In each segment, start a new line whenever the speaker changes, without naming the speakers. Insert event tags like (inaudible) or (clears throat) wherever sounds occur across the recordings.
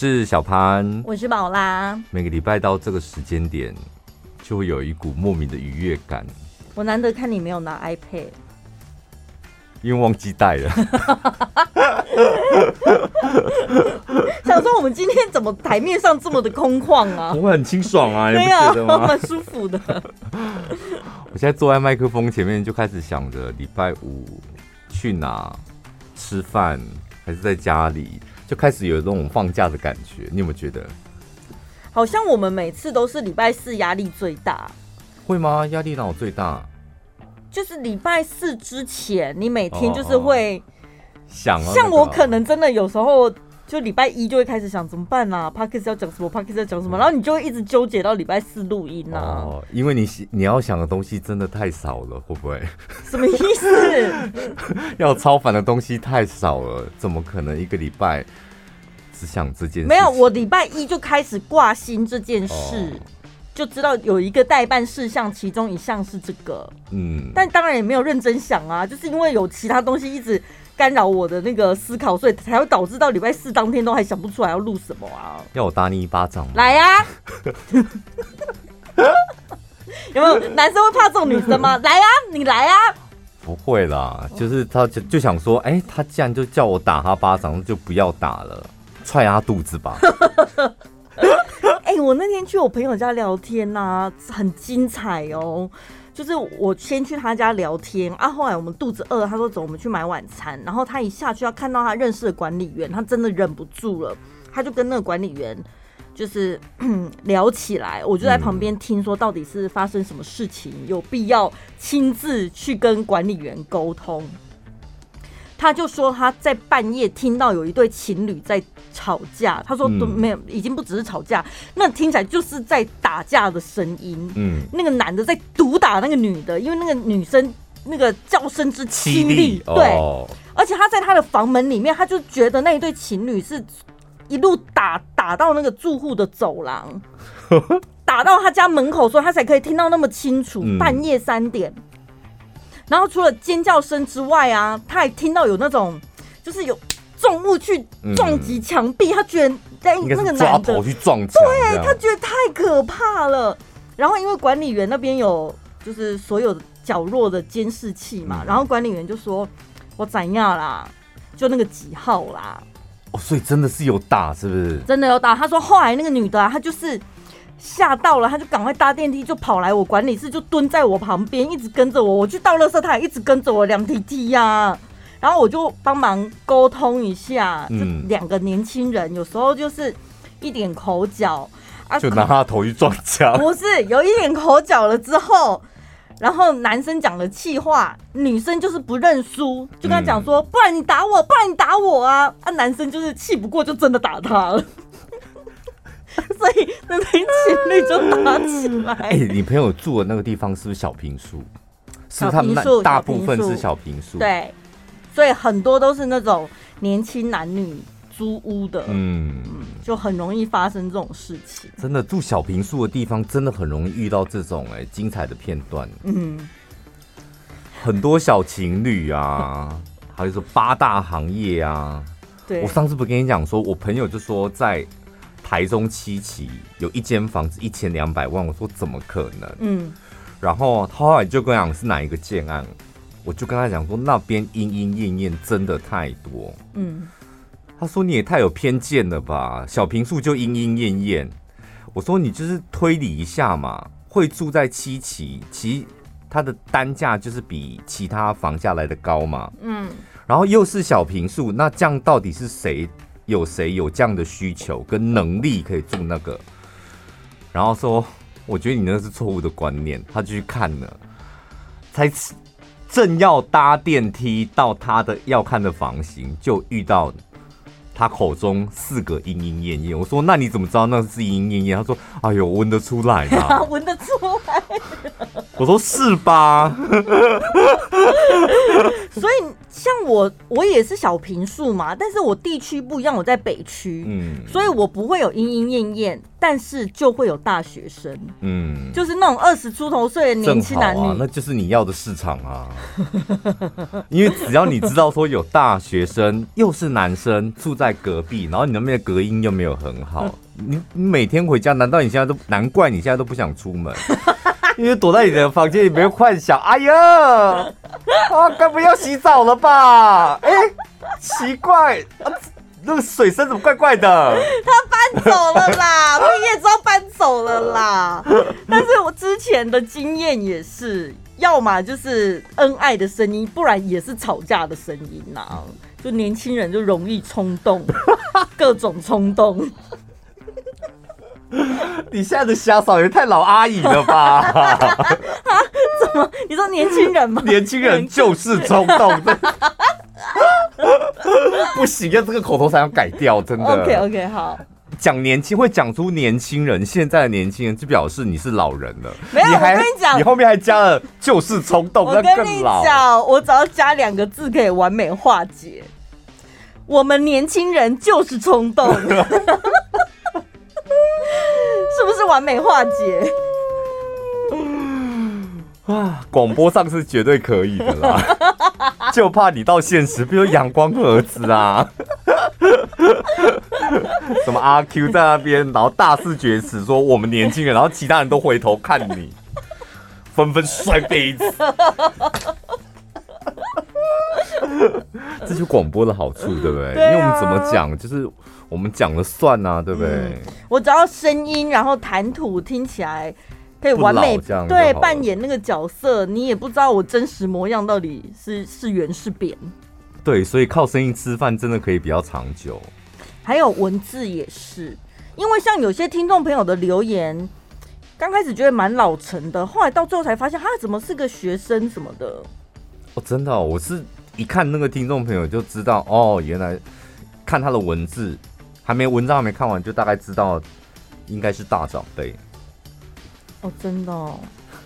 是小潘，
我是宝拉。
每个礼拜到这个时间点，就会有一股莫名的愉悦感。
我难得看你没有拿 iPad，
因为忘记带了。(laughs)
想说我们今天怎么台面上这么的空旷啊？
我很清爽啊，
对啊，(laughs) 蛮舒服的。
我现在坐在麦克风前面，就开始想着礼拜五去哪吃饭，还是在家里。就开始有那种放假的感觉，你有没有觉得？
好像我们每次都是礼拜四压力最大，
会吗？压力让我最大？
就是礼拜四之前，你每天就是会
想，
像我可能真的有时候。就礼拜一就会开始想怎么办啊？Podcast 要讲什么 parkas 要讲什么？然后你就会一直纠结到礼拜四录音啊。
哦，因为你你要想的东西真的太少了，会不会？
什么意思？(laughs)
要超凡的东西太少了，怎么可能一个礼拜只想这件事？
没有，我礼拜一就开始挂心这件事，哦，就知道有一个代办事项，其中一项是这个。嗯，但当然也没有认真想啊，就是因为有其他东西一直。干扰我的那个思考，所以才会导致到礼拜四当天都还想不出来要录什么啊！
要我打你一巴掌吗？
来呀、啊！(laughs) 有没有男生会怕这种女生吗？(laughs) 来呀、啊，你来呀、啊！
不会啦，就是他就就想说，哎、欸，他既然就叫我打他巴掌，就不要打了，踹他肚子吧。(laughs)
我那天去我朋友家聊天呐、很精彩哦。就是我先去他家聊天啊，后来我们肚子饿，他说走，我们去买晚餐。然后他一下去要看到他认识的管理员，他真的忍不住了，他就跟那个管理员就是 (clears throat) 聊起来。我就在旁边听说到底是发生什么事情，有必要亲自去跟管理员沟通。他就说他在半夜听到有一对情侣在吵架，他说都没有，已经不只是吵架，那听起来就是在打架的声音。嗯，那个男的在毒打那个女的，因为那个女生那个叫声之凄厉，对，而且他在他的房门里面，他就觉得那一对情侣是一路打打到那个住户的走廊，(laughs) 打到他家门口，所以他才可以听到那么清楚。半夜三点。然后除了尖叫声之外啊，他还听到有那种，就是有重物去撞击墙壁，嗯，他居然在那个男的
抓头去撞墙，
对，他觉得太可怕了。然后因为管理员那边有就是所有的角落的监视器嘛，嗯，然后管理员就说：“我怎样啦？就那个几号啦。”
哦，所以真的是有打，是不是？
真的有打。他说后来那个女的啊，她就是。吓到了，他就赶快搭电梯，就跑来我管理室，就蹲在我旁边，一直跟着我。我去倒垃圾，他也一直跟着我，两梯梯呀。然后我就帮忙沟通一下，这两个年轻人有时候就是一点口角啊，
就拿他的头去撞墙。
不是，有一点口角了之后，然后男生讲了气话，女生就是不认输，就跟他讲说，不然你打我，不然你打我啊！啊，男生就是气不过，就真的打他了。(laughs) 所以那对情侣就打起来。(laughs) 哎、
欸，你朋友住的那个地方是不是小平数？是他们那大部分是小平数。
对，所以很多都是那种年轻男女租屋的，嗯，就很容易发生这种事情。
真的住小平数的地方，真的很容易遇到这种哎、欸、精彩的片段。嗯，很多小情侣啊，(laughs) 还有说八大行业啊。对，我上次不跟你讲说，我朋友就说在。台中七期有一间房子一千两百万，我说怎么可能？嗯，然后他后来就跟我讲是哪一个建案，我就跟他讲说那边莺莺燕燕真的太多。嗯，他说你也太有偏见了吧，小平数就莺莺燕燕。我说你就是推理一下嘛，会住在七期，其它的单价就是比其他房价来的高嘛。嗯，然后又是小平数，那这样到底是谁？有谁有这样的需求跟能力可以住那个？然后说，我觉得你那是错误的观念。他就去看了，才正要搭电梯到他的要看的房型，就遇到他口中四个莺莺燕燕。我说，那你怎么知道那是莺莺燕燕？他说，哎呦，闻得出来嘛，(laughs)
闻得出来。
我说是吧？(laughs)
所以。像我，我也是小平数嘛，但是我地区不一样，我在北区，嗯，所以我不会有莺莺燕燕，但是就会有大学生，嗯，就是那种二十出头岁的年轻男女，
啊，那就是你要的市场啊。(laughs) 因为只要你知道说有大学生，又是男生住在隔壁，然后你那边的隔音又没有很好，你你每天回家，难道你现在都难怪你现在都不想出门？因为躲在你的房间里面幻想，哎呀，啊，该不要洗澡了吧？哎、奇怪，啊，那个水声怎么怪怪的？
他搬走了啦，毕业之后搬走了啦。但是我之前的经验也是，要么就是恩爱的声音，不然也是吵架的声音呐。就年轻人就容易冲动，各种冲动。(laughs)
你现在的瞎嫂也太老阿姨了吧？(laughs)
怎么？你说年轻人吗？
年轻人就是冲动的，不行啊！这个口头禅要改掉，真的。
OK OK，好。
讲年轻会讲出年轻人，现在的年轻人就表示你是老人了。
没有，我跟你讲，
你后面还加了就是冲动，那更老。
我跟你讲，我只要加两个字可以完美化解。我们年轻人就是冲动。是不是完美化解？(laughs)
啊，广播上是绝对可以的啦，(laughs) 就怕你到现实，比如阳光盒子啊，(laughs) 什么阿 Q 在那边，然后大肆厥词说我们年轻人，然后其他人都回头看你，纷纷摔杯子。(laughs) 这就广播的好处，对不对？对啊、因为我们怎么讲，就是我们讲了算啊，对不对？嗯、
我只要声音，然后谈吐听起来可以完美，对，扮演那个角色，你也不知道我真实模样到底是是圆是扁。
对，所以靠声音吃饭真的可以比较长久。
还有文字也是，因为像有些听众朋友的留言，刚开始觉得蛮老成的，后来到最后才发现他怎么是个学生什么的。
哦，真的、哦，我是。一看那个听众朋友就知道哦，原来看他的文字还没文章还没看完，就大概知道应该是大长辈。
哦，真的哦，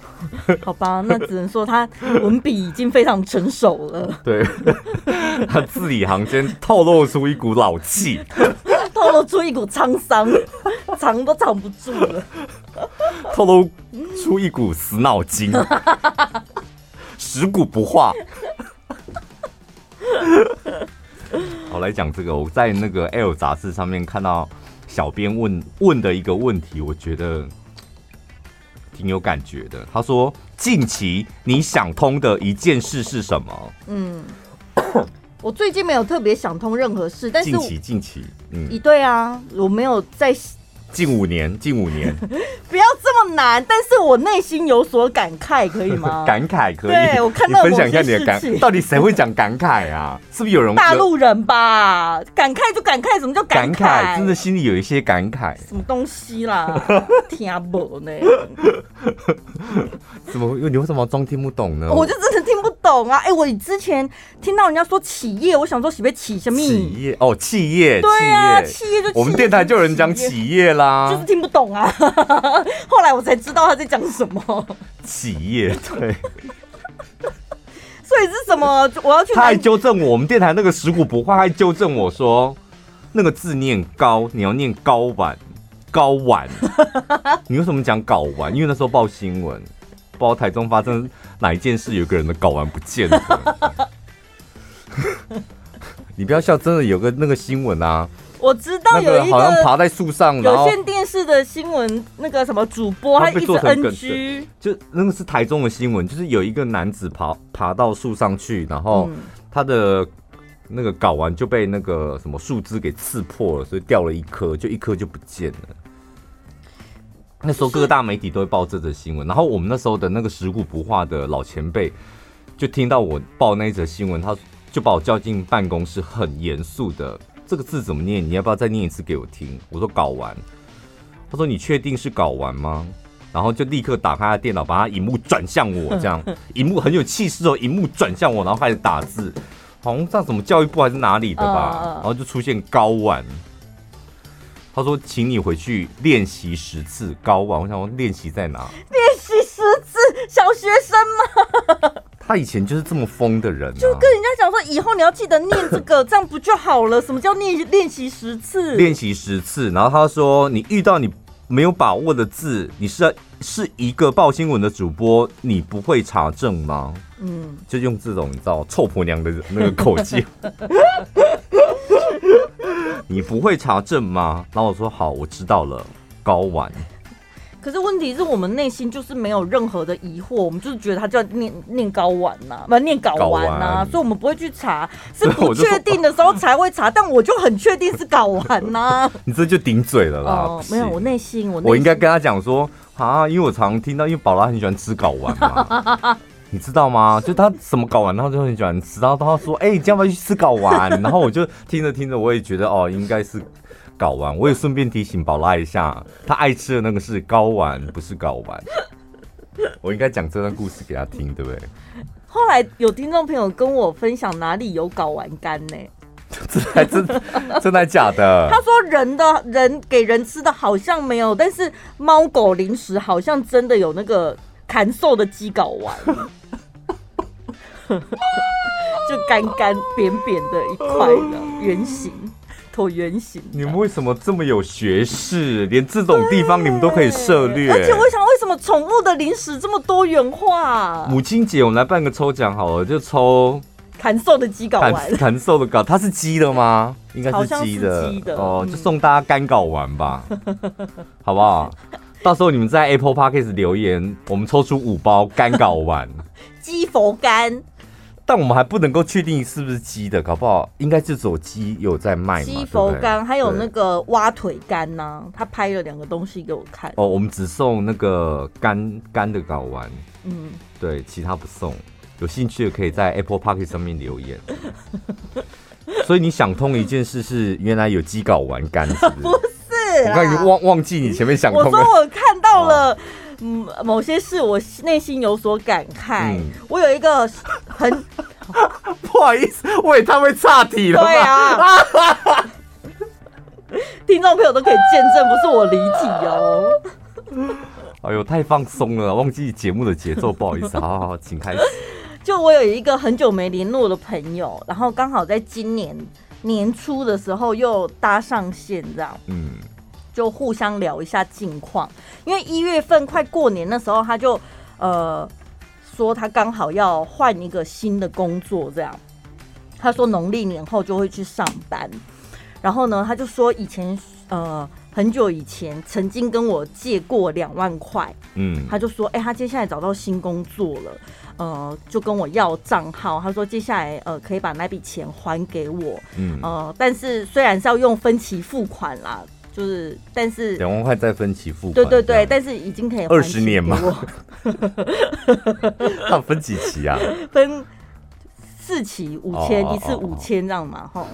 (laughs) 好吧，那只能说他文笔已经非常成熟了。(laughs)
对，他字里行间透露出一股老气，(laughs)
透露出一股沧桑，藏都藏不住了，
透露出一股死脑筋，食古不化。(laughs) 好，来讲这个。我在那个《L》杂志上面看到小编问问的一个问题，我觉得挺有感觉的。他说：“近期你想通的一件事是什么？”嗯，(coughs)
我最近没有特别想通任何事，但是
近期近期，
嗯，对啊，我没有在。
近五年，近五年，(laughs)
不要这么难。但是我内心有所感慨，可以吗？(laughs)
感慨可以。
对，我看到
你分享一下你的感，到底谁会讲感慨啊？是不是有人？
大陆人吧，感慨就感慨，什么叫感慨？感慨
真的心里有一些感慨。
什么东西啦？(laughs) 听不呢？
怎么？你为什么装听不懂呢？
我就真的听不懂啊！哎、欸，我之前听到人家说企业，我想说喜不起什么？
企业哦，企业，
对啊，企业就
我们电台就有人讲企业啦，
就是听不懂啊。(laughs) 后来我才知道他在讲什么。
企业，对。
所以是什么？我要去。
他还纠正我，我们电台那个食古不化，还纠正我说那个字念高，你要念高碗，高碗。(laughs) 你为什么讲睾丸？因为那时候报新闻。报台中发生哪一件事，有个人的睾丸不见了。(laughs) 你不要笑，真的有个那个新闻啊！
我知道有一个
好像爬在树上，有
线电视的新闻，那个什么主播他一直 NG，
就那个是台中的新闻，就是有一个男子爬爬到树上去，然后他的那个睾丸就被那个什么树枝给刺破了，所以掉了一颗，就一颗就不见了。那时候各大媒体都会报这则新闻，然后我们那时候的那个食古不化的老前辈，就听到我报那一则新闻，他就把我叫进办公室，很严肃的，这个字怎么念？你要不要再念一次给我听？我说搞完，他说你确定是搞完吗？然后就立刻打开他电脑，把他荧幕转向我，(laughs) 这样荧幕很有气势哦，荧幕转向我，然后开始打字，好像像什么教育部还是哪里的吧，然后就出现睾丸。他说：“请你回去练习十次高丸。”我想问练习在哪？
练习十次，小学生吗？
他以前就是这么疯的人、啊，
就跟人家讲说，以后你要记得念这个，(laughs) 这样不就好了？什么叫练练习十次？
练习十次，然后他说，你遇到你没有把握的字，你是是一个报新闻的主播，你不会查证吗？嗯，就用这种你知道臭婆娘的那个口气，(laughs) 你不会查证吗？然后我说好，我知道了，睾丸。
可是问题是我们内心就是没有任何的疑惑，我们就是觉得他叫念念睾丸呐，不念睾丸呐，所以我们不会去查，(laughs) 是不确定的时候才会查。但我就很确定是睾丸呐。(laughs)
你这就顶嘴了啦！
哦，没有，我内心我
我应该跟他讲说啊，因为我常听到，因为宝拉很喜欢吃睾丸嘛，(laughs) 你知道吗？就他什么睾丸，然后就很喜欢吃，然后他说哎，你要不要去吃睾丸？然后我就听着听着，我也觉得哦，应该是。睾丸，我也顺便提醒宝拉一下，他爱吃的那个是睾丸，不是睾丸。(laughs) 我应该讲这段故事给他听，对不对？
后来有听众朋友跟我分享哪里有睾丸干呢？
这还真真的假的？(laughs)
他说人的人给人吃的好像没有，但是猫狗零食好像真的有那个砍瘦的鸡睾丸，(laughs) 就干干扁扁的一块的圆形。椭圆形，
你们为什么这么有学识？连这种地方你们都可以涉猎。
而且我想，为什么宠物的零食这么多元化？
母亲节我们来办个抽奖好了，就抽
砍瘦的鸡睾丸。
砍瘦的睾，它是鸡的吗？应该是鸡的。鸡的哦，就送大家干睾丸吧，(laughs) 好不好？到时候你们在 Apple Podcast 留言，我们抽出五包干睾丸。(laughs)
鸡佛干。
但我们还不能够确定是不是鸡的，搞不好应该是走鸡有在卖。
鸡佛干还有那个蛙腿干呐、啊，他拍了两个东西给我看。
哦，我们只送那个干干的睾丸，嗯，对，其他不送。有兴趣的可以在 Apple Podcast 上面留言。(laughs) 所以你想通一件事是，原来有鸡睾丸干，是不是？(laughs) 我刚才忘忘记你前面想通。
我说我看到了。(laughs) 嗯，某些事我内心有所感慨。嗯、我有一个很
不好意思，我也太会岔题了。
对啊，(laughs) 听众朋友都可以见证，不是我离题哦。
哎呦，太放松了，忘记节目的节奏，不好意思。好好好，请开始。(laughs)
就我有一个很久没联络的朋友，然后刚好在今年年初的时候又搭上线，这样。嗯。就互相聊一下近况，因为一月份快过年的时候，他就呃说他刚好要换一个新的工作，这样。他说农历年后就会去上班，然后呢，他就说以前呃很久以前曾经跟我借过两万块，嗯，他就说哎、欸，他接下来找到新工作了，呃，就跟我要账号，他说接下来呃可以把那笔钱还给我，嗯，呃，但是虽然是要用分期付款啦。就是，但是
两万块再分期付款，
对对对，但是已经可以
二十年嘛。(laughs) 他分几期啊？(laughs)
分四期，五千一次五千这样嘛，吼。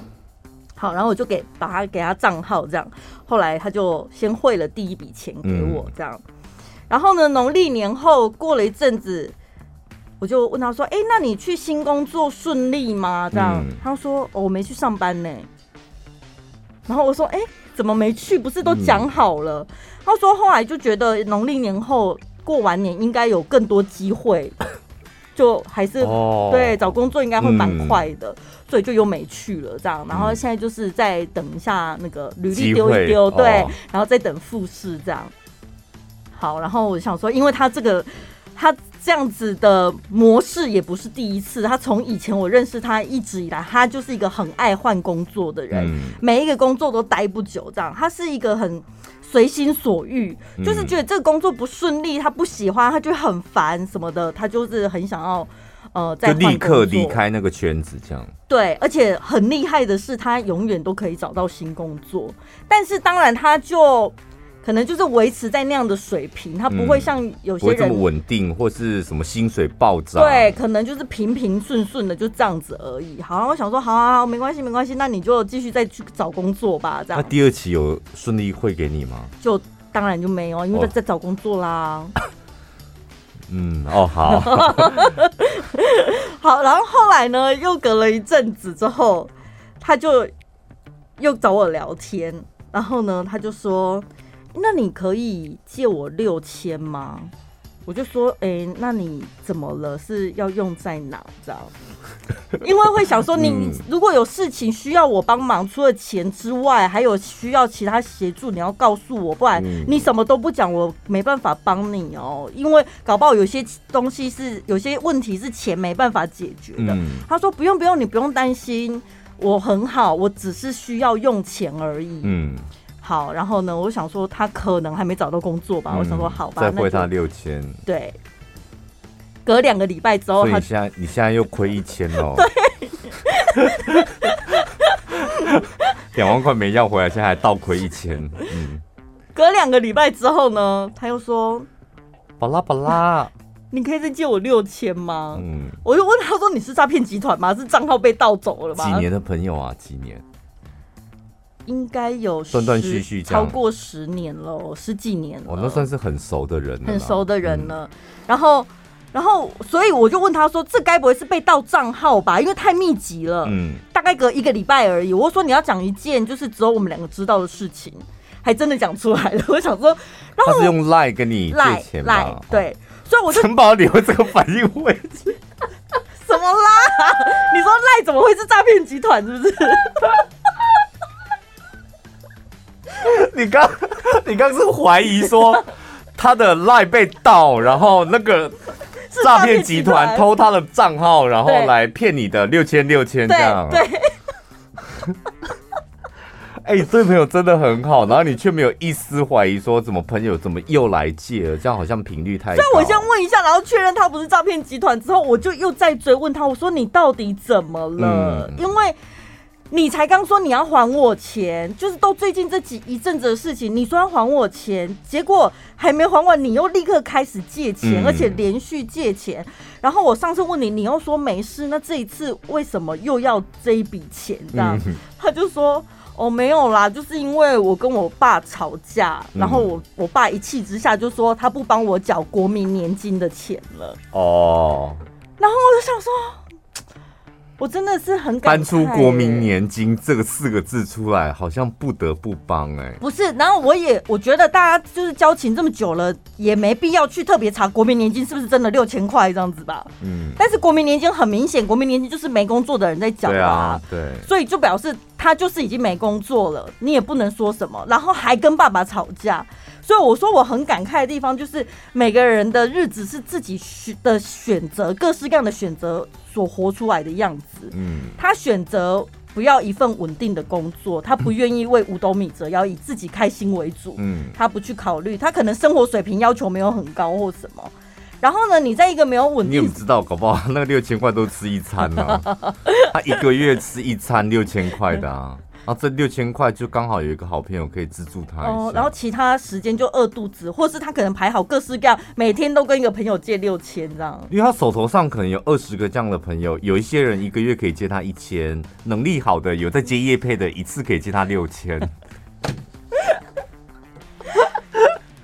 好，然后我就给把他给他账号这样，后来他就先汇了第一笔钱给我这样，嗯、然后呢，农历年后过了一阵子，我就问他说：“哎、欸，那你去新工作顺利吗？”这样，嗯、他说：“哦，我没去上班呢。”然后我说：“哎、欸。”怎么没去？不是都讲好了？嗯、他说后来就觉得农历年后过完年应该有更多机会，就还是、哦、对找工作应该会蛮快的，嗯、所以就又没去了。这样，然后现在就是在等一下那个履历丢一丢，对，哦、然后再等复试这样。好，然后我想说，因为他这个他。这样子的模式也不是第一次，他从以前我认识他一直以来，他就是一个很爱换工作的人，嗯、每一个工作都待不久。这样，他是一个很随心所欲，嗯、就是觉得这个工作不顺利，他不喜欢，他就很烦什么的，他就是很想要呃，再
就立刻离开那个圈子。这样
对，而且很厉害的是，他永远都可以找到新工作，但是当然他就。可能就是维持在那样的水平，他不会像有些人这么
稳定，或是什么薪水暴涨。
对，可能就是平平顺顺的就这样子而已。好，我想说，好好好，没关系没关系，那你就继续再去找工作吧。这样。
那第二期有顺利汇给你吗？
就当然就没有，因为在在找工作啦。哦、(laughs)
嗯，哦，好，(laughs)
好，然后后来呢，又隔了一阵子之后，他就又找我聊天，然后呢，他就说。那你可以借我六千吗？我就说，哎、欸，那你怎么了？是要用在哪？这样？(laughs) 因为会想说，你如果有事情需要我帮忙，除了钱之外，还有需要其他协助，你要告诉我，不然你什么都不讲，我没办法帮你哦。因为搞不好有些东西是有些问题是钱没办法解决的。他说不用不用，你不用担心，我很好，我只是需要用钱而已。嗯，好，然后呢，我想说他可能还没找到工作吧，我想说好吧，
再汇他六千，
对。隔两个礼拜之后，
所以你现在你现在又亏一千哦。
对，(laughs)
两万块没要回来，现在还倒亏一千。嗯，
隔两个礼拜之后呢，他又说：“
巴拉巴拉，(laughs)
你可以再借我六千吗？”嗯，我就问他说：“你是诈骗集团吗？是账号被盗走了吗？”
几年的朋友啊，几年？
应该有
断断续续
超过十年了，十几年了。
我那算是很熟的人了，
很熟的人了。嗯、然后。然后，所以我就问他说：“这该不会是被盗账号吧？因为太密集了，嗯，大概隔一个礼拜而已。”我说：“你要讲一件就是只有我们两个知道的事情，还真的讲出来了。”我想说，然后
他是用赖跟你借钱吧？
对，所以我就
城堡你会这个反应会 (laughs)
什么啦？(laughs) 你说赖怎么会是诈骗集团？是不是？(laughs)
你刚你刚是怀疑说他的赖被盗，然后那个。诈骗集团偷他的账号，然后来骗你的六千六千这样。
对，(laughs)
哎、欸，这位朋友真的很好，然后你却没有一丝怀疑，说怎么朋友怎么又来借了？这样好像频率太高。
所以我先问一下，然后确认他不是诈骗集团之后，我就又再追问他，我说你到底怎么了？嗯、因为。你才刚说你要还我钱，就是都最近这几一阵子的事情。你说要还我钱，结果还没还完，你又立刻开始借钱，而且连续借钱。然后我上次问你，你又说没事，那这一次为什么又要这一笔钱？这样，他就说哦，没有啦，就是因为我跟我爸吵架，然后我我爸一气之下就说他不帮我缴国民年金的钱了。哦，然后我就想说。我真的是很感、欸、
搬出国民年金这个四个字出来，好像不得不帮哎、欸。
不是，然后我也我觉得大家就是交情这么久了，也没必要去特别查国民年金是不是真的六千块这样子吧。嗯。但是国民年金很明显，国民年金就是没工作的人在缴的啊。
对。
所以就表示他就是已经没工作了，你也不能说什么，然后还跟爸爸吵架。所以我说我很感慨的地方，就是每个人的日子是自己选的选择，各式各样的选择所活出来的样子。嗯，他选择不要一份稳定的工作，他不愿意为五斗米折腰，以自己开心为主。嗯，他不去考虑，他可能生活水平要求没有很高或什么。然后呢，你在一个没有稳定，
你怎么知道？搞不好那个六千块都吃一餐呢、啊？(laughs) 他一个月吃一餐六千块的啊。然后这六千块就刚好有一个好朋友可以资助他哦，
然后其他时间就饿肚子，或是他可能排好各式各样，每天都跟一个朋友借六千这样。
因为他手头上可能有二十个这样的朋友，有一些人一个月可以借他一千，能力好的有在接业配的，一次可以借他六千。(laughs)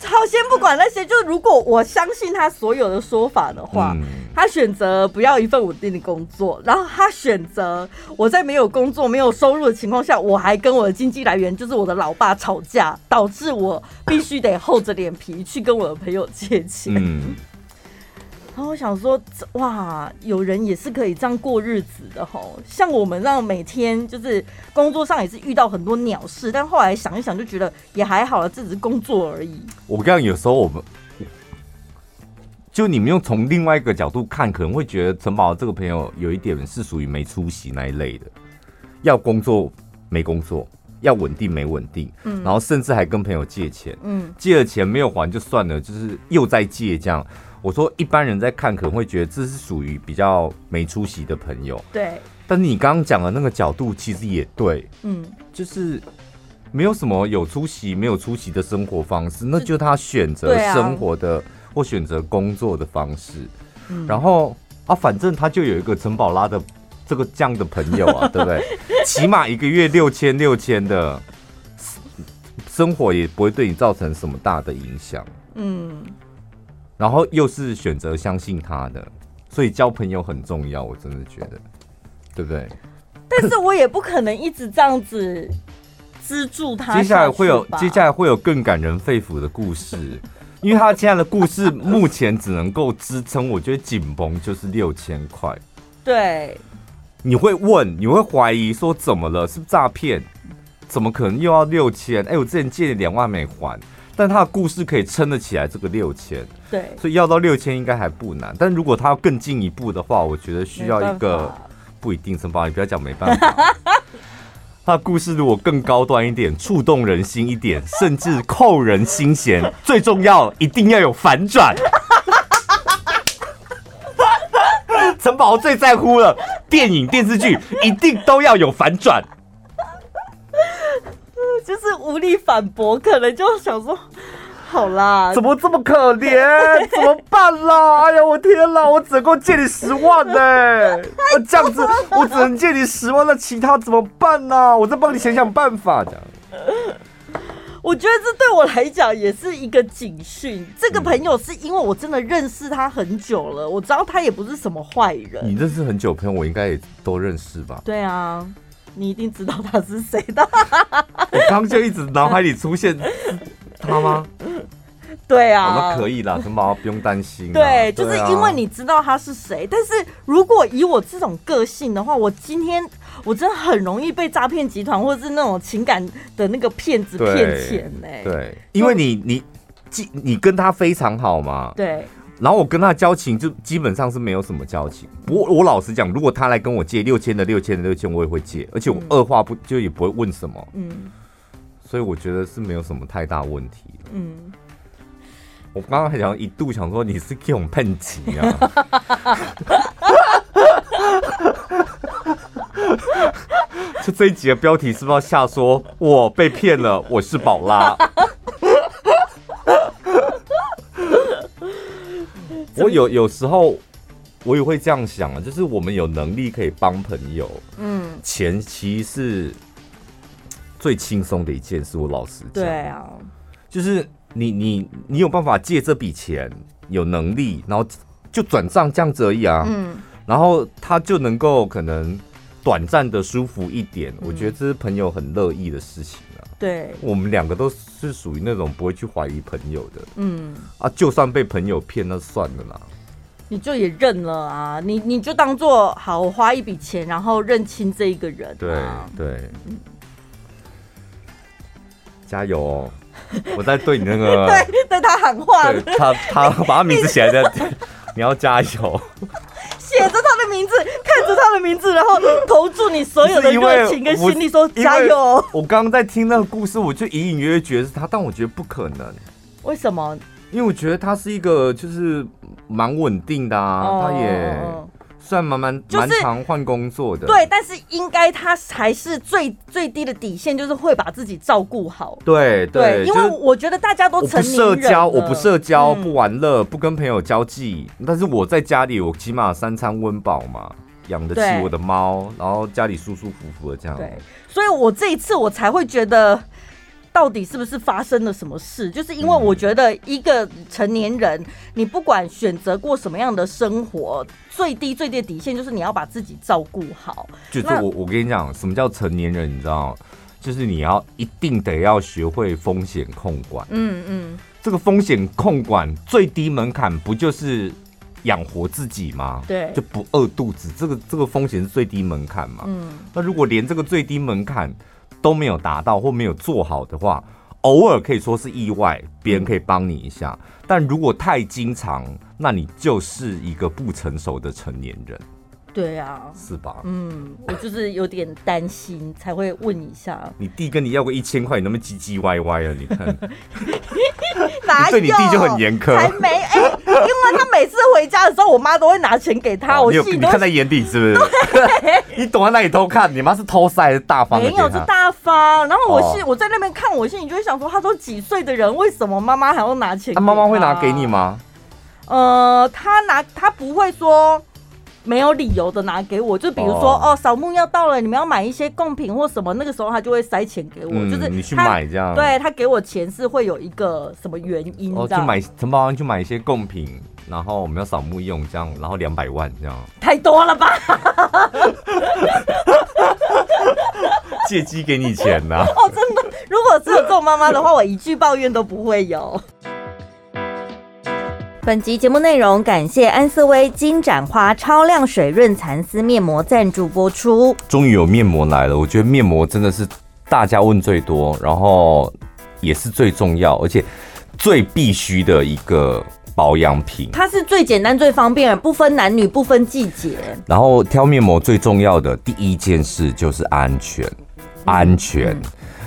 好，先不管那些，就如果我相信他所有的说法的话。嗯他选择不要一份稳定的工作，然后他选择我在没有工作、没有收入的情况下，我还跟我的经济来源就是我的老爸吵架，导致我必须得厚着脸皮去跟我的朋友借钱。嗯，然后我想说，哇，有人也是可以这样过日子的吼，像我们这样每天就是工作上也是遇到很多鸟事，但后来想一想就觉得也还好了，这只是工作而已。
我刚刚有时候我们。就你们用从另外一个角度看，可能会觉得城堡这个朋友有一点是属于没出息那一类的，要工作没工作，要稳定没稳定，嗯，然后甚至还跟朋友借钱，嗯，借了钱没有还就算了，就是又在借这样。我说一般人在看可能会觉得这是属于比较没出息的朋友，
对。
但你刚刚讲的那个角度其实也对，嗯，就是没有什么有出息没有出息的生活方式，那就他选择生活的。或选择工作的方式，嗯、然后啊，反正他就有一个陈宝拉的这个这样的朋友啊，(laughs) 对不对？起码一个月六千六千的，生活也不会对你造成什么大的影响。嗯，然后又是选择相信他的，所以交朋友很重要，我真的觉得，对不对？
但是我也不可能一直这样子资助他。
接下来会有，接下来会有更感人肺腑的故事。(laughs) 因为他现在的故事目前只能够支撑，我觉得紧绷就是六千块。
对，
你会问，你会怀疑说怎么了？是不是诈骗？怎么可能又要六千？哎，我之前借了两万没还，但他的故事可以撑得起来这个六千。
对，
所以要到六千应该还不难。但如果他要更进一步的话，我觉得需要一个不一定承包，你不要讲没办法。(laughs) 他故事如果更高端一点，触动人心一点，甚至扣人心弦，最重要一定要有反转。陈宝最在乎了，电影电视剧一定都要有反转。(laughs)
就是无力反驳，可能就想说。好啦，
怎么这么可怜？怎么办啦？哎呀，我天啦！我只能够借你十万呢、欸。(laughs) 这样子，我只能借你十万，那其他怎么办呢、啊？我再帮你想想办法。这样，
我觉得这对我来讲也是一个警讯。这个朋友是因为我真的认识他很久了，我知道他也不是什么坏人。
你认识很久朋友，我应该也都认识吧？
对啊，你一定知道他是谁的。(laughs)
我刚就一直脑海里出现。他吗？(laughs)
对啊，
哦、那可以啦，什么不用担心。
对，就是因为你知道他是谁。但是如果以我这种个性的话，我今天我真的很容易被诈骗集团或者是那种情感的那个骗子骗钱呢。
对，因为你你你，你跟他非常好嘛。
对。
然后我跟他交情就基本上是没有什么交情。不过我老实讲，如果他来跟我借六千的六千的六千，我也会借，而且我二话不就也不会问什么。嗯。所以我觉得是没有什么太大问题。嗯，我刚刚还想一度想说你是给我们喷级啊，(laughs) 就这一集的标题是不是要下说我被骗了？我是宝拉。(laughs) 我有有时候我也会这样想啊，就是我们有能力可以帮朋友，嗯，前期是。最轻松的一件事，我老实讲，
对啊，
就是你你你有办法借这笔钱，有能力，然后就转账这样子而已啊，嗯，然后他就能够可能短暂的舒服一点，嗯，我觉得这是朋友很乐意的事情啊。
对，
我们两个都是属于那种不会去怀疑朋友的，嗯。啊，就算被朋友骗，那算了啦，
你就也认了啊，你你就当做好，我花一笔钱，然后认清这一个人啊，
对对。嗯加油哦！(laughs) 我在对你那个 (laughs)
对对他喊话，
对他他 (laughs) 把他名字写在这，你要加油，
写着他的名字，看着他的名字，然后投注你所有的热情跟心力，说加油。
我刚刚在听那个故事，我就隐隐约约觉得是他，但我觉得不可能。
为什么？
因为我觉得他是一个就是蛮稳定的啊，哦、他也。算蛮蛮蛮常换工作的，
对，但是应该他还是最最低的底线，就是会把自己照顾好。
对
对，因为我觉得大家都成
社交，我不社交，不玩乐，不跟朋友交际，嗯，但是我在家里，我起码三餐温饱嘛，养得起我的猫，然后家里舒舒服服的这样。
对，所以我这一次我才会觉得。到底是不是发生了什么事？就是因为我觉得一个成年人，你不管选择过什么样的生活，最低最低的底线就是你要把自己照顾好。
就是我我跟你讲，什么叫成年人？你知道，就是你要一定得要学会风险控管。嗯嗯，这个风险控管最低门槛不就是养活自己吗？
对，
就不饿肚子。这个这个风险是最低门槛嘛？嗯，那如果连这个最低门槛都没有达到或没有做好的话，偶尔可以说是意外，别人可以帮你一下。但如果太经常，那你就是一个不成熟的成年人。
对啊，
是吧？
嗯，我就是有点担心，才会问一下。(laughs)
你弟跟你要个一千块，你那么唧唧歪歪啊？你看，(laughs) (laughs)
哪有？
对你弟就很严苛，
还没哎、欸，因为他每次回家的时候，我妈都会拿钱给他。哦、我
你有你看在眼里是不是？对 (laughs) 你躲在那里偷看？你妈是偷塞还是大方？没
有，是大方。然后我心、哦、我在那边看，我心里就会想说，他都几岁的人，为什么妈妈还要拿钱给他？
妈妈会拿给你吗？
呃，他拿，他不会说。没有理由的拿给我，就比如说哦，扫墓要到了，你们要买一些贡品或什么，那个时候他就会塞钱给我，嗯、就是
你去买这样。
对，他给我钱是会有一个什么原因？哦，
去买承包商去买一些贡品，然后我们要扫墓用这样，然后两百万这样。
太多了吧？(laughs)
借机给你钱呐、啊？
哦，真的，如果只有这种妈妈的话，我一句抱怨都不会有。本集节目内容感谢安瑟威金盏花超亮水润蚕丝面膜赞助播出。
终于有面膜来了，我觉得面膜真的是大家问最多，然后也是最重要，而且最必须的一个保养品。
它是最简单、最方便，不分男女、不分季节。
然后挑面膜最重要的第一件事就是安全，安全，嗯、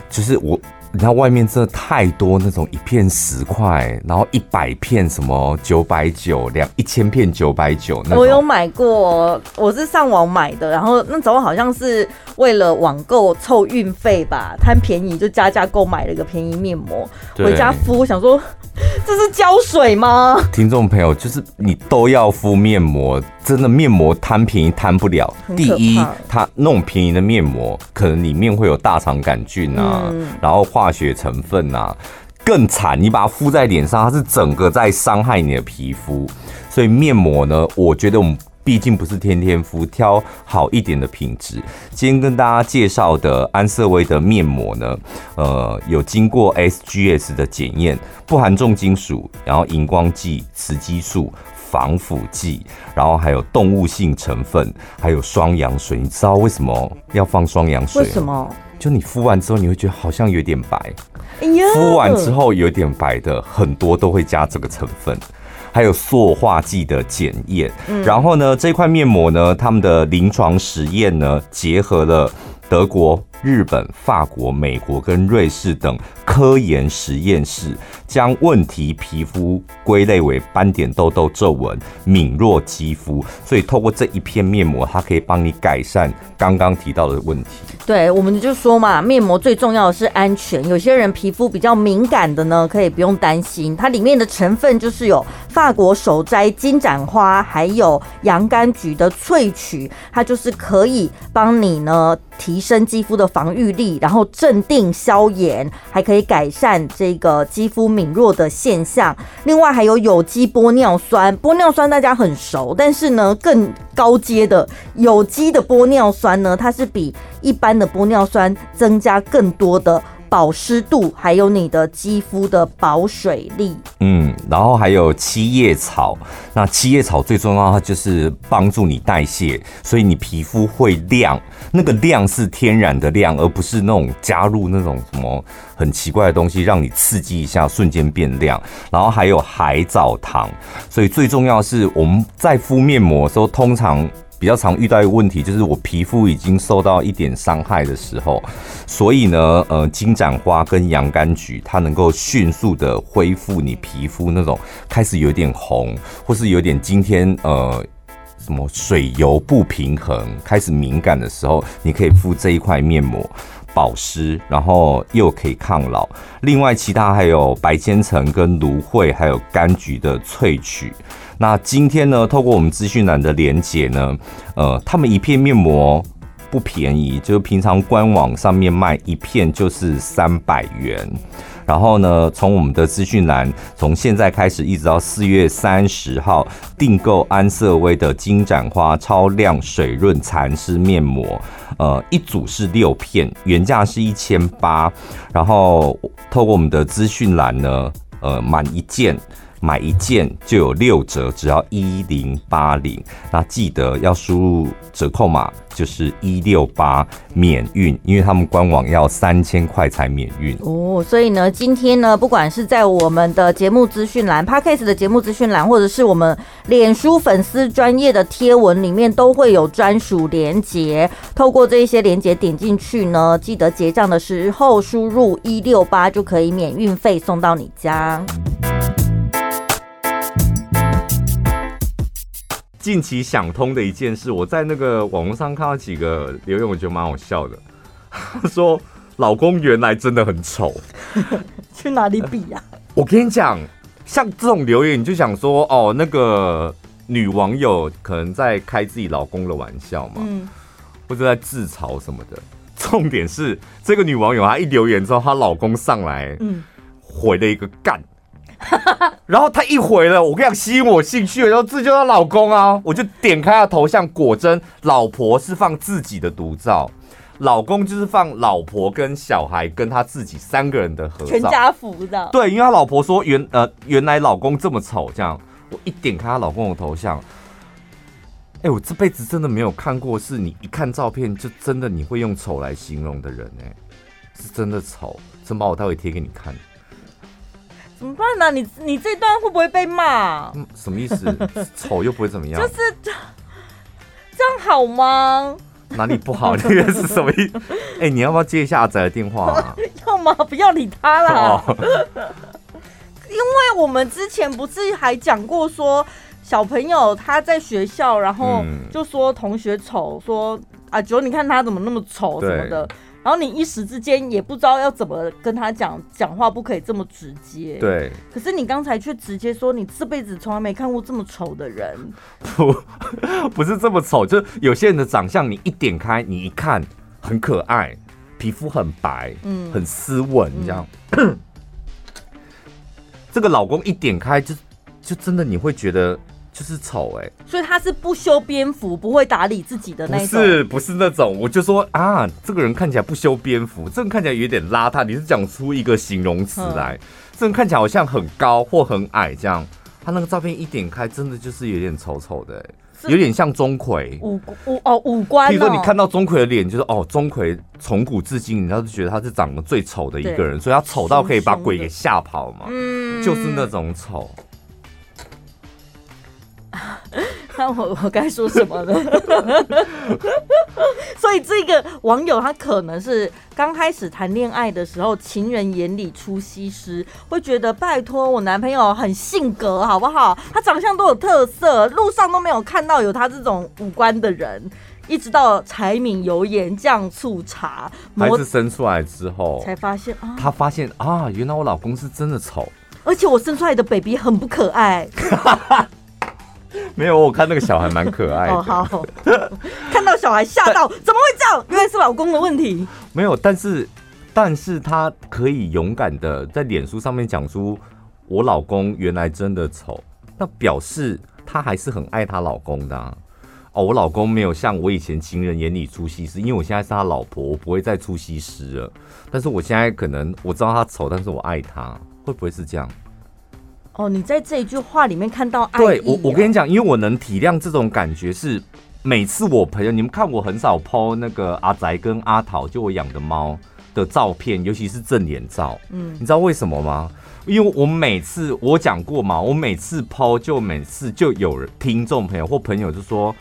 就是我。你看外面真的太多那种一片十块，然后一百片什么九百九，两一千片九百九。
我有买过，我是上网买的，然后那时候好像是为了网购凑运费吧，贪便宜就加价购买了一个便宜面膜，回家敷，我想说。这是胶水吗？
听众朋友，就是你都要敷面膜，真的面膜贪便宜贪不了。第一，它那种便宜的面膜，可能里面会有大肠杆菌啊，嗯、然后化化学成分啊，更惨，你把它敷在脸上，它是整个在伤害你的皮肤。所以面膜呢，我觉得我们。毕竟不是天天敷，挑好一点的品质。今天跟大家介绍的安瑟薇的面膜呢，呃，有经过 SGS 的检验，不含重金属，然后荧光剂、雌激素、防腐剂，然后还有动物性成分，还有双氧水。你知道为什么要放双氧水？
为什么？
就你敷完之后，你会觉得好像有点白。哎呀，敷完之后有点白的很多都会加这个成分。还有塑化剂的检验，然后呢，这块面膜呢，他们的临床实验呢，结合了德国。日本、法国、美国跟瑞士等科研实验室将问题皮肤归类为斑点、痘痘、皱纹、敏弱肌肤，所以透过这一片面膜，它可以帮你改善刚刚提到的问题。
对，我们就说嘛，面膜最重要的是安全。有些人皮肤比较敏感的呢，可以不用担心，它里面的成分就是有法国手摘金盏花，还有洋甘菊的萃取，它就是可以帮你呢提升肌肤的。防御力，然后镇定消炎，还可以改善这个肌肤敏弱的现象。另外还有有机玻尿酸，玻尿酸大家很熟，但是呢，更高阶的有机的玻尿酸呢，它是比一般的玻尿酸增加更多的。保湿度，还有你的肌肤的保水力。
嗯，然后还有七叶草。那七叶草最重要，它就是帮助你代谢，所以你皮肤会亮。那个亮是天然的亮，而不是那种加入那种什么很奇怪的东西，让你刺激一下瞬间变亮。然后还有海藻糖。所以最重要是我们在敷面膜的时候，通常。比较常遇到一个问题，就是我皮肤已经受到一点伤害的时候，所以呢，呃，金盏花跟洋甘菊，它能够迅速的恢复你皮肤那种开始有点红，或是有点今天呃什么水油不平衡，开始敏感的时候，你可以敷这一块面膜，保湿，然后又可以抗老。另外，其他还有白千层跟芦荟，还有柑橘的萃取。那今天呢，透过我们资讯栏的连接呢，呃，他们一片面膜不便宜，就是平常官网上面卖一片就是三百元。然后呢，从我们的资讯栏，从现在开始一直到四月三十号，订购安瑟薇的金盏花超亮水润蚕丝面膜，呃，一组是六片，原价是一千八。然后透过我们的资讯栏呢，呃，满一件。买一件就有六折，只要一零八零。那记得要输入折扣码，就是一六八免运，因为他们官网要三千块才免运
哦。所以呢，今天呢，不管是在我们的节目资讯栏、Podcast 的节目资讯栏，或者是我们脸书粉丝专业的贴文里面，都会有专属连接。透过这一些连接点进去呢，记得结账的时候输入一六八就可以免运费送到你家。
近期想通的一件事，我在那个网络上看到几个留言，我觉得蛮好笑的。他说：“老公原来真的很丑，
去哪里比呀、啊？” (laughs)
我跟你讲，像这种留言，你就想说：“哦，那个女网友可能在开自己老公的玩笑嘛，嗯、或者在自嘲什么的。”重点是这个女网友她一留言之后，她老公上来，嗯，回了一个干。(laughs) 然后他一回了，我跟你讲，吸引我兴趣，然后这就是她老公啊，我就点开他头像，果真老婆是放自己的独照，老公就是放老婆跟小孩跟他自己三个人的合照，
全家福的。
对，因为他老婆说原呃原来老公这么丑，这样。我一点开她老公的头像，哎、欸，我这辈子真的没有看过，是你一看照片就真的你会用丑来形容的人、欸，哎，是真的丑，真把我待会贴给你看。
怎么办呢、啊？你你这段会不会被骂？
嗯，什么意思？(laughs) 丑又不会怎么样？
就是这这样好吗？
哪里不好？这个是什么意思？(laughs) 哎、欸，你要不要接一下阿仔的电话啊？
要吗？不要理他啦。Oh. (laughs) 因为我们之前不是还讲过说，小朋友他在学校，然后就说同学丑，说啊，九你看他怎么那么丑什么的。然后你一时之间也不知道要怎么跟他讲，讲话不可以这么直接。
对。
可是你刚才却直接说，你这辈子从来没看过这么丑的人。
不，(laughs) 不是这么丑，就有些人的长相，你一点开，你一看很可爱，皮肤很白，嗯，很斯文，这样。嗯、(clears throat) 这个老公一点开，就就真的你会觉得。就是丑哎、欸，
所以他是不修边幅，不会打理自己的那种。
不是，不是那种。我就说啊，这个人看起来不修边幅，这人看起来有点邋遢。你是讲出一个形容词来，嗯、这人看起来好像很高或很矮这样。他那个照片一点开，真的就是有点丑丑的、欸，有点像钟馗。
五五哦，五官、哦。比
如说你看到钟馗的脸，就是哦，钟馗从古至今，你要是觉得他是长得最丑的一个人，所以他丑到可以把鬼给吓跑嘛。嗯，就是那种丑。
那我我该说什么呢？(laughs) 所以这个网友他可能是刚开始谈恋爱的时候，情人眼里出西施，会觉得拜托我男朋友很性格好不好？他长相都有特色，路上都没有看到有他这种五官的人。一直到柴米油盐酱醋茶，
孩子生出来之后，
才发现啊，
他发现啊，原来我老公是真的丑，
而且我生出来的 baby 很不可爱。(laughs) (laughs)
没有，我看那个小孩蛮可爱的。哦，好，(laughs)
看到小孩吓到，怎么会这样？原来是老公的问题。
没有，但是，但是他可以勇敢的在脸书上面讲出我老公原来真的丑，那表示他还是很爱他老公的啊。哦，我老公没有像我以前情人眼里出西施，因为我现在是他老婆，我不会再出西施了。但是我现在可能我知道他丑，但是我爱他，会不会是这样？
哦，你在这一句话里面看到爱、哦、
对我，我跟你讲，因为我能体谅这种感觉，是每次我朋友，你们看我很少 po 那个阿宅跟阿桃，就我养的猫的照片，尤其是正脸照。嗯，你知道为什么吗？因为我每次我讲过嘛，我每次 po 就每次就有人听众朋友或朋友就说，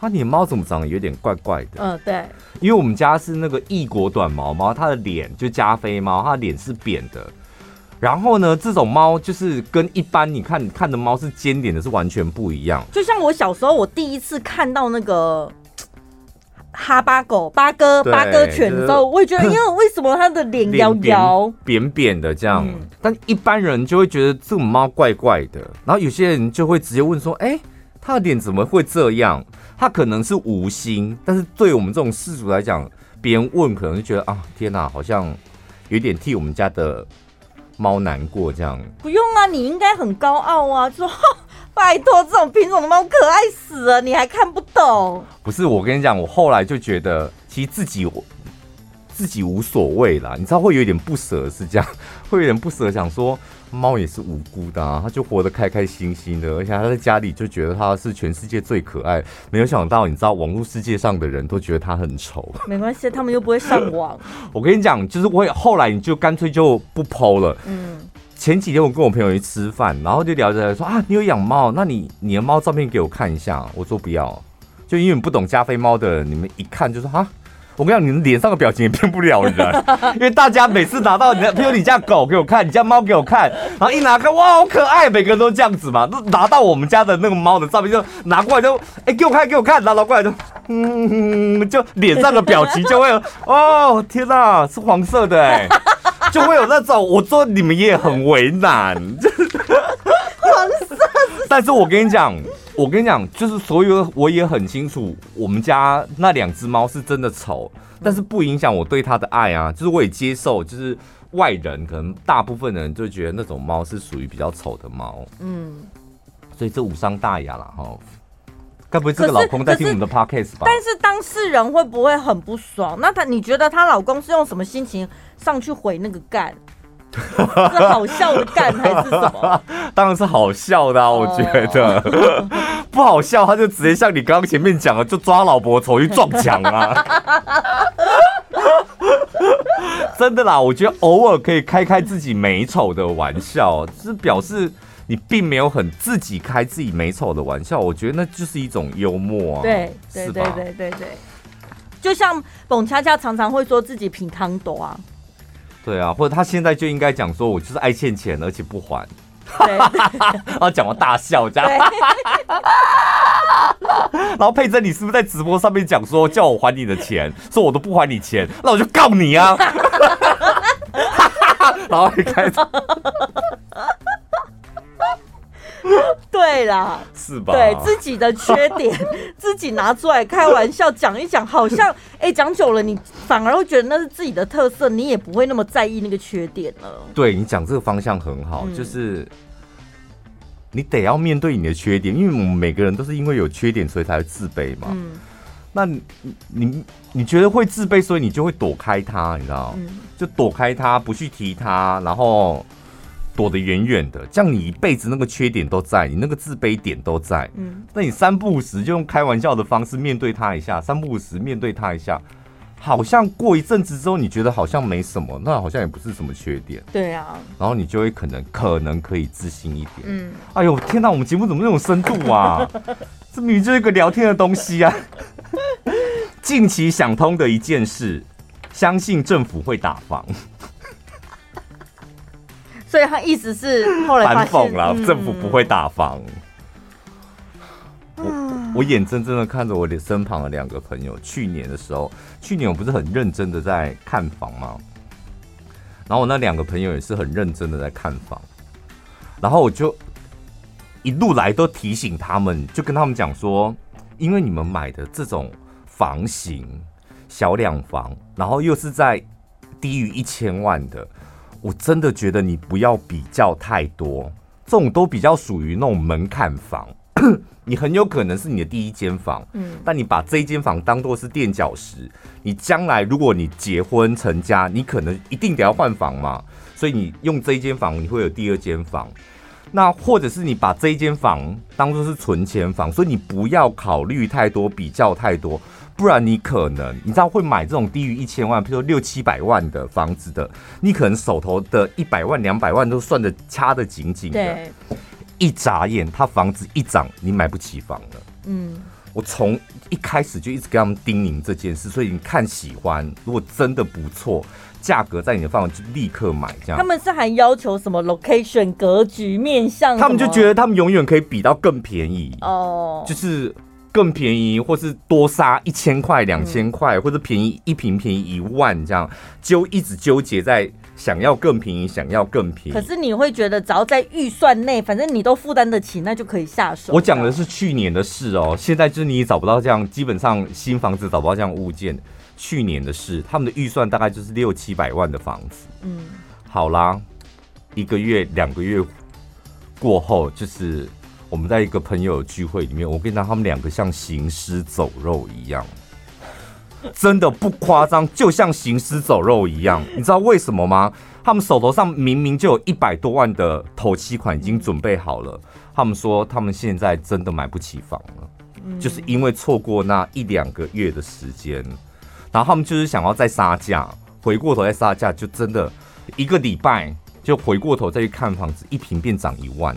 啊，你的猫怎么长得有点怪怪的？
嗯，对，
因为我们家是那个异国短毛猫，它的脸就加菲猫，它的脸是扁的。然后呢，这种猫就是跟一般你看看的猫是尖点的，是完全不一样。
就像我小时候，我第一次看到那个 (tsk) 哈巴狗、八哥、八哥犬的时候，我也觉得，(laughs) 因为为什么它的脸摇摇、
扁扁的这样？嗯、但一般人就会觉得这种猫怪怪的。然后有些人就会直接问说：“哎，它的脸怎么会这样？”它可能是无心，但是对我们这种世俗来讲，别人问可能就觉得啊，天哪，好像有点替我们家的。猫难过这样
不用啊，你应该很高傲啊，说 (laughs) 拜托这种品种的猫可爱死了，你还看不懂？
不是，我跟你讲，我后来就觉得其实自己自己无所谓啦，你知道会有点不舍是这样，会有点不舍，想说。猫也是无辜的啊，它就活得开开心心的，而且它在家里就觉得它是全世界最可爱。没有想到，你知道网络世界上的人都觉得它很丑。
没关系，他们又不会上网。(laughs)
我跟你讲，就是我后来你就干脆就不 po 了。嗯。前几天我跟我朋友去吃饭，然后就聊着说啊，你有养猫，那你你的猫照片给我看一下。我说不要，就因为你不懂加菲猫的，你们一看就说啊。我跟你讲，你们脸上的表情也骗不了人，(laughs) 因为大家每次拿到你的，比如你家狗给我看，你家猫给我看，然后一拿开，哇，好可爱，每个人都这样子嘛。都拿到我们家的那个猫的照片，就拿过来就，哎、给我看，给我看，拿过来就，嗯，就脸上的表情就会，(laughs) 哦，天哪，是黄色的哎，就会有那种，我说你们也很为
难，就。
但是我跟你讲。我跟你讲，就是所有我也很清楚，我们家那两只猫是真的丑，但是不影响我对它的爱啊。就是我也接受，就是外人可能大部分人就觉得那种猫是属于比较丑的猫，嗯，所以这无伤大雅了哈。该不会这个老公在听我们的 podcast 吧？
但是当事人会不会很不爽？那他你觉得她老公是用什么心情上去回那个干？是好笑的干还是什么？(laughs)
当然是好笑的啊，我觉得、oh. (laughs) 不好笑，他就直接像你刚刚前面讲的，就抓老婆头去撞墙啊！(laughs) 真的啦，我觉得偶尔可以开开自己美丑的玩笑，就是表示你并没有很自己开自己美丑的玩笑，我觉得那就是一种幽默啊。
对对对对对对，就像董恰恰常常会说自己品康多啊。
对啊，或者他现在就应该讲说，我就是爱欠钱，而且不还。对，然 (laughs) 后讲完大笑这样。(laughs) 然后佩珍，你是不是在直播上面讲说叫我还你的钱，说我都不还你钱，那我就告你啊！(laughs) 然后一开始。(laughs)
对啦，
是吧？
对自己的缺点，(laughs) 自己拿出来开玩笑讲一讲，好像哎，讲久了你反而会觉得那是自己的特色，你也不会那么在意那个缺点了。
对，你讲这个方向很好，嗯、就是你得要面对你的缺点，因为我们每个人都是因为有缺点，所以才会自卑嘛。嗯，那你你你觉得会自卑，所以你就会躲开它，你知道？嗯，就躲开它，不去提它，然后。躲得远远的，这样你一辈子那个缺点都在，你那个自卑点都在。嗯，那你三不五时就用开玩笑的方式面对他一下，三不五时面对他一下，好像过一阵子之后，你觉得好像没什么，那好像也不是什么缺点。
对啊，
然后你就会可能可能可以自信一点。嗯，哎呦天哪，我们节目怎么那种深度啊？(laughs) 这明明就是一个聊天的东西啊。(laughs) 近期想通的一件事，相信政府会打房。
所以他意思是后来
反讽了，政府不会打房。我我眼睁睁的看着我的身旁的两个朋友，去年的时候，去年我不是很认真的在看房吗？然后我那两个朋友也是很认真的在看房，然后我就一路来都提醒他们，就跟他们讲说，因为你们买的这种房型小两房，然后又是在低于一千万的。我真的觉得你不要比较太多，这种都比较属于那种门槛房，(coughs) 你很有可能是你的第一间房，嗯，但你把这一间房当做是垫脚石，你将来如果你结婚成家，你可能一定得要换房嘛，所以你用这一间房，你会有第二间房，那或者是你把这一间房当做是存钱房，所以你不要考虑太多，比较太多。不然你可能，你知道会买这种低于一千万，譬如说六七百万的房子的，你可能手头的一百万、两百万都算得掐得紧紧的。对，一眨眼，他房子一涨，你买不起房了。嗯，我从一开始就一直跟他们叮咛这件事，所以你看喜欢，如果真的不错，价格在你的范围就立刻买。这样，
他们是还要求什么 location、格局、面向？
他们就觉得他们永远可以比到更便宜哦，就是。更便宜，或是多杀一千块、两千块，或者便宜一瓶便宜一万，这样就一直纠结在想要更便宜，想要更便宜。
可是你会觉得，只要在预算内，反正你都负担得起，那就可以下手。
我讲的是去年的事哦，现在就是你找不到这样，基本上新房子找不到这样物件。去年的事，他们的预算大概就是六七百万的房子。嗯，好啦，一个月、两个月过后就是。我们在一个朋友聚会里面，我跟你讲，他们两个像行尸走肉一样，真的不夸张，就像行尸走肉一样。你知道为什么吗？他们手头上明明就有一百多万的头期款已经准备好了，他们说他们现在真的买不起房了，就是因为错过那一两个月的时间，然后他们就是想要再杀价，回过头再杀价，就真的一个礼拜就回过头再去看房子，一平变涨一万。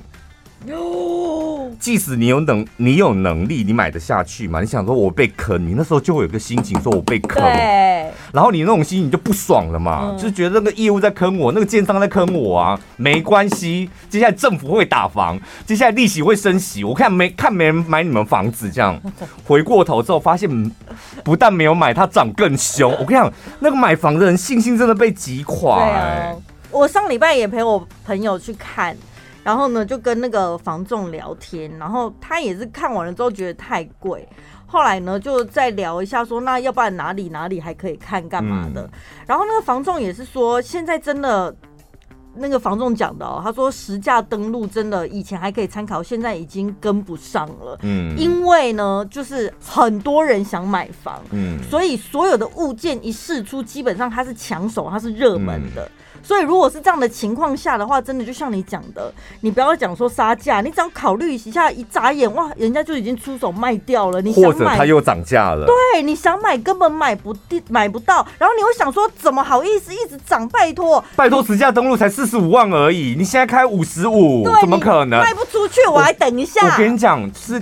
哟，即使你有能，你有能力，你买得下去嘛？你想说我被坑，你那时候就会有个心情，说我被坑，对，然后你那种心情就不爽了嘛，嗯、就是觉得那个业务在坑我，那个建商在坑我啊，没关系，接下来政府会打房，接下来利息会升息，我看没看没人买你们房子，这样 (laughs) 回过头之后发现，不但没有买，它涨更凶。我跟你讲，那个买房的人信心真的被击垮、欸。
我上礼拜也陪我朋友去看。然后呢，就跟那个房仲聊天，然后他也是看完了之后觉得太贵，后来呢就再聊一下说，那要不然哪里哪里还可以看干嘛的？嗯、然后那个房仲也是说，现在真的那个房仲讲的哦，他说实价登录真的以前还可以参考，现在已经跟不上了。嗯，因为呢，就是很多人想买房，嗯，所以所有的物件一试出，基本上它是抢手，它是热门的。嗯所以如果是这样的情况下的话，真的就像你讲的，你不要讲说杀价，你只要考虑一下，一眨眼哇，人家就已经出手卖掉了。你想买，
或者他又涨价了，
对，你想买根本买不定，买不到。然后你会想说，怎么好意思一直涨？拜托，
拜托，实价登录才四十五万而已，你现在开五十五，怎么可能
卖不出去？我还等一下。
我，我跟你讲，是。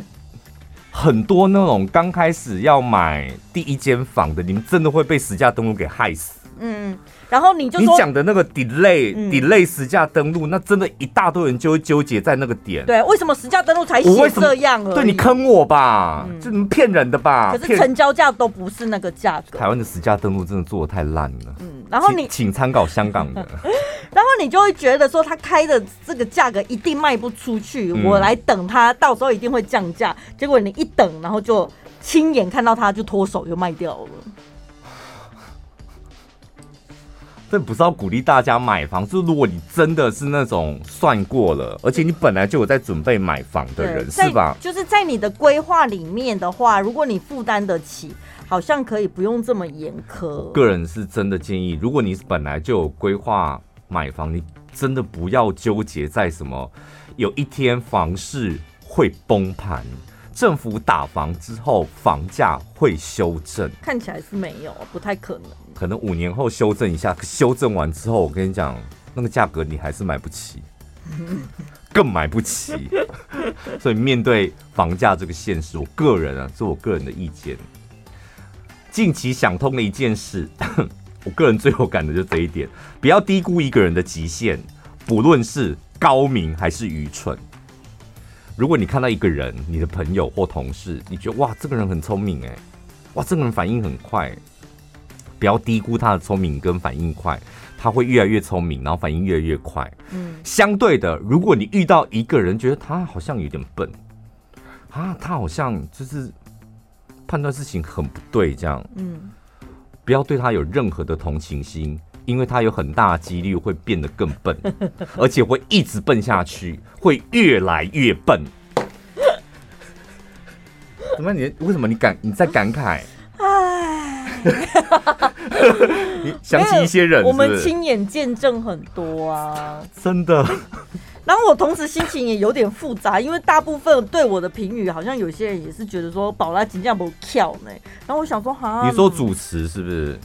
很多那种刚开始要买第一间房的，你们真的会被实价登录给害死。
嗯，然后你就
你讲的那个 delay、
嗯、
delay 实价登录，那真的一大堆人就会纠结在那个点。
对，为什么实价登录才写这样了？
对，你坑我吧，这你们骗人的吧？
可是成交价都不是那个价格。
台湾的实价登录真的做的太烂了。
嗯，然后你
请参考香港的。(laughs)
然后你就会觉得说，他开的这个价格一定卖不出去，嗯、我来等他，到时候一定会降价。结果你一等，然后就亲眼看到他就脱手就卖掉了。(laughs)
这不是要鼓励大家买房，是如果你真的是那种算过了，而且你本来就有在准备买房的人，是吧？
就是在你的规划里面的话，如果你负担得起，好像可以不用这么严苛。
个人是真的建议，如果你本来就有规划。买房，你真的不要纠结在什么，有一天房市会崩盘，政府打房之后房价会修正，
看起来是没有，不太可能。
可能五年后修正一下，修正完之后，我跟你讲，那个价格你还是买不起，(laughs) 更买不起。所以面对房价这个现实，我个人啊，是我个人的意见。近期想通了一件事。我个人最有感的就是这一点，不要低估一个人的极限，不论是高明还是愚蠢。如果你看到一个人，你的朋友或同事，你觉得哇，这个人很聪明哎，哇，这个人反应很快，不要低估他的聪明跟反应快，他会越来越聪明，然后反应越来越快。嗯，相对的，如果你遇到一个人，觉得他好像有点笨啊，他好像就是判断事情很不对这样，嗯。不要对他有任何的同情心，因为他有很大的几率会变得更笨，(laughs) 而且会一直笨下去，会越来越笨。怎么？你为什么你感你在感慨？唉，(laughs) 你想起一些人是是？
我们亲眼见证很多啊，
真的。
然后我同时心情也有点复杂，因为大部分对我的评语，好像有些人也是觉得说宝拉真的不巧呢。然后我想说，哈，
你说主持是不是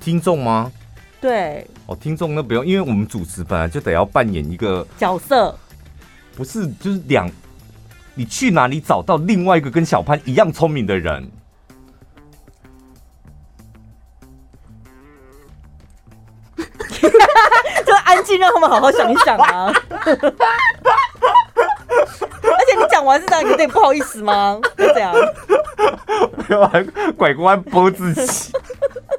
听众吗？
对，
哦，听众那不用，因为我们主持本来就得要扮演一个
角色，
不是就是两，你去哪里找到另外一个跟小潘一样聪明的人？(laughs)
就安静，让他们好好想一想啊！(laughs) 而且你讲完是这样，有点不好意思吗？就这样，
不要还拐过来播自己。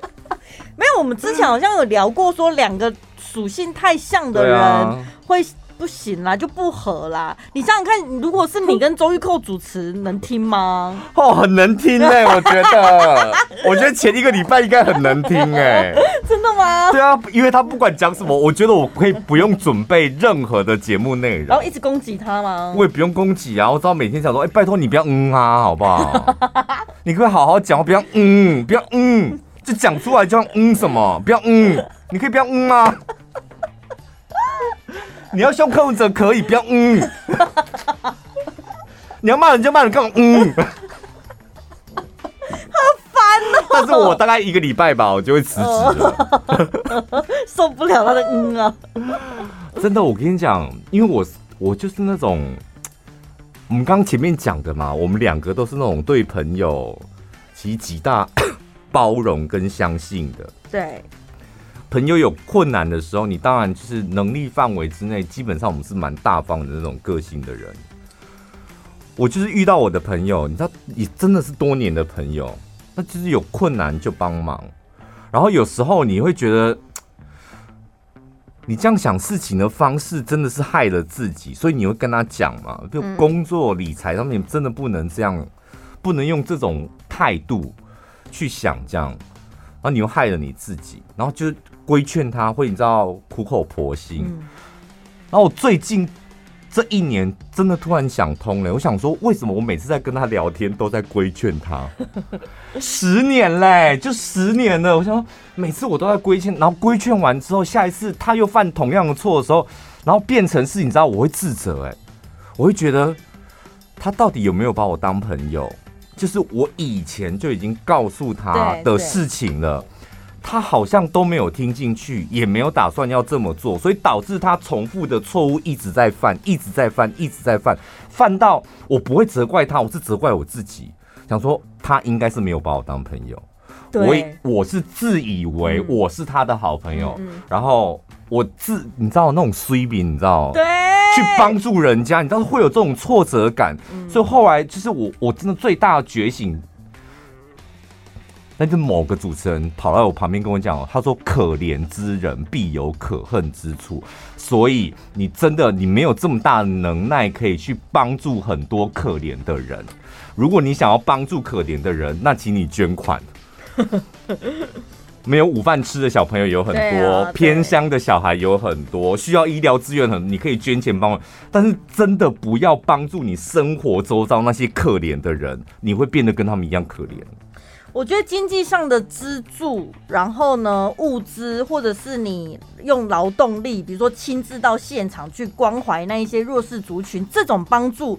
(laughs)
没有，我们之前好像有聊过，说两个属性太像的人会。不行啦，就不合啦。你想想看，如果是你跟周玉蔻主持，能听吗？
哦，很能听哎、欸，(laughs) 我觉得，我觉得前一个礼拜应该很能听哎、欸。(laughs)
真的吗？
对啊，因为他不管讲什么，我觉得我可以不用准备任何的节目内容，
然后一直攻击他吗？
我也不用攻击啊，我只要每天想说，哎、欸，拜托你不要嗯啊，好不好？(laughs) 你可以好好讲，不要嗯，不要嗯，就讲出来就要嗯什么，不要嗯，你可以不要嗯吗？你要凶客户者可以，不要嗯。(laughs) 你要骂人就骂人，干嘛嗯？(laughs)
好烦哦！
但是我大概一个礼拜吧，我就会辞职了。(laughs)
受不了他的嗯啊！
真的，我跟你讲，因为我我就是那种，我们刚前面讲的嘛，我们两个都是那种对朋友其实极大 (coughs) 包容跟相信的。
对。
朋友有困难的时候，你当然就是能力范围之内，基本上我们是蛮大方的那种个性的人。我就是遇到我的朋友，你知道，你真的是多年的朋友，那就是有困难就帮忙。然后有时候你会觉得，你这样想事情的方式真的是害了自己，所以你会跟他讲嘛，就工作理财上面真的不能这样，不能用这种态度去想这样，然后你又害了你自己，然后就。规劝他会，你知道苦口婆心。嗯、然后我最近这一年真的突然想通了，我想说，为什么我每次在跟他聊天都在规劝他？(laughs) 十年嘞，就十年了。我想说，每次我都在规劝，然后规劝完之后，下一次他又犯同样的错的时候，然后变成是，你知道，我会自责，哎，我会觉得他到底有没有把我当朋友？就是我以前就已经告诉他的事情了。他好像都没有听进去，也没有打算要这么做，所以导致他重复的错误一直在犯，一直在犯，一直在犯，犯到我不会责怪他，我是责怪我自己，想说他应该是没有把我当朋友，对。我我是自以为我是他的好朋友，嗯、然后我自你知道那种衰饼，你知道对，去帮助人家，你知道会有这种挫折感，嗯、所以后来就是我我真的最大的觉醒。但是某个主持人跑到我旁边跟我讲，他说：“可怜之人必有可恨之处，所以你真的你没有这么大的能耐可以去帮助很多可怜的人。如果你想要帮助可怜的人，那请你捐款。没有午饭吃的小朋友有很多，偏乡的小孩有很多，需要医疗资源很，你可以捐钱帮忙。但是真的不要帮助你生活周遭那些可怜的人，你会变得跟他们一样可怜。”
我觉得经济上的资助，然后呢，物资，或者是你用劳动力，比如说亲自到现场去关怀那一些弱势族群，这种帮助，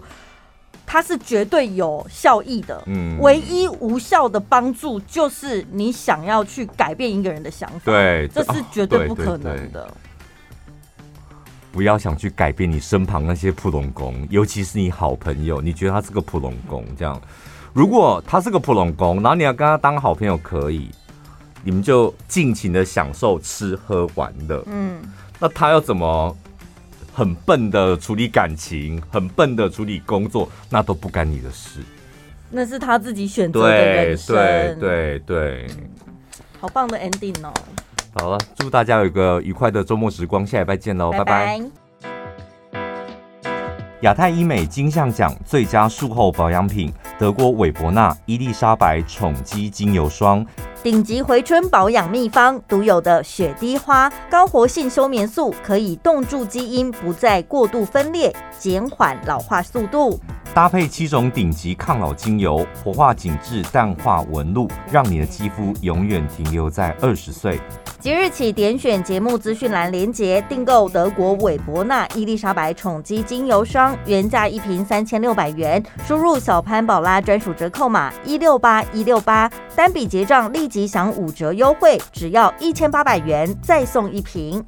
它是绝对有效益的。嗯，唯一无效的帮助就是你想要去改变一个人的想法，
对，
这是绝对不可能的。哦，对对对。
不要想去改变你身旁那些普龙工，尤其是你好朋友，你觉得他是个普龙工这样。如果他是个普龙工，然后你要跟他当好朋友，可以，你们就尽情的享受吃喝玩乐。嗯，那他要怎么很笨的处理感情，很笨的处理工作，那都不干你的事。
那是他自己选择的人生。
对对对对，
好棒的 ending 哦！
好了，祝大家有一个愉快的周末时光，下礼拜见喽，拜拜。拜拜亚太医美金像奖最佳术后保养品，德国韦伯纳伊丽莎白宠肌精油霜，
顶级回春保养秘方，独有的雪滴花高活性休眠素，可以冻住基因，不再过度分裂，减缓老化速度。
搭配七种顶级抗老精油，活化紧致，淡化纹路，让你的肌肤永远停留在二十岁。
即日起点选节目资讯栏连结，订购德国韦伯纳伊丽莎白宠肌精油霜，原价一瓶三千六百元，输入小潘宝拉专属折扣码一六八一六八，单笔结账立即享五折优惠，只要一千八百元再送一瓶。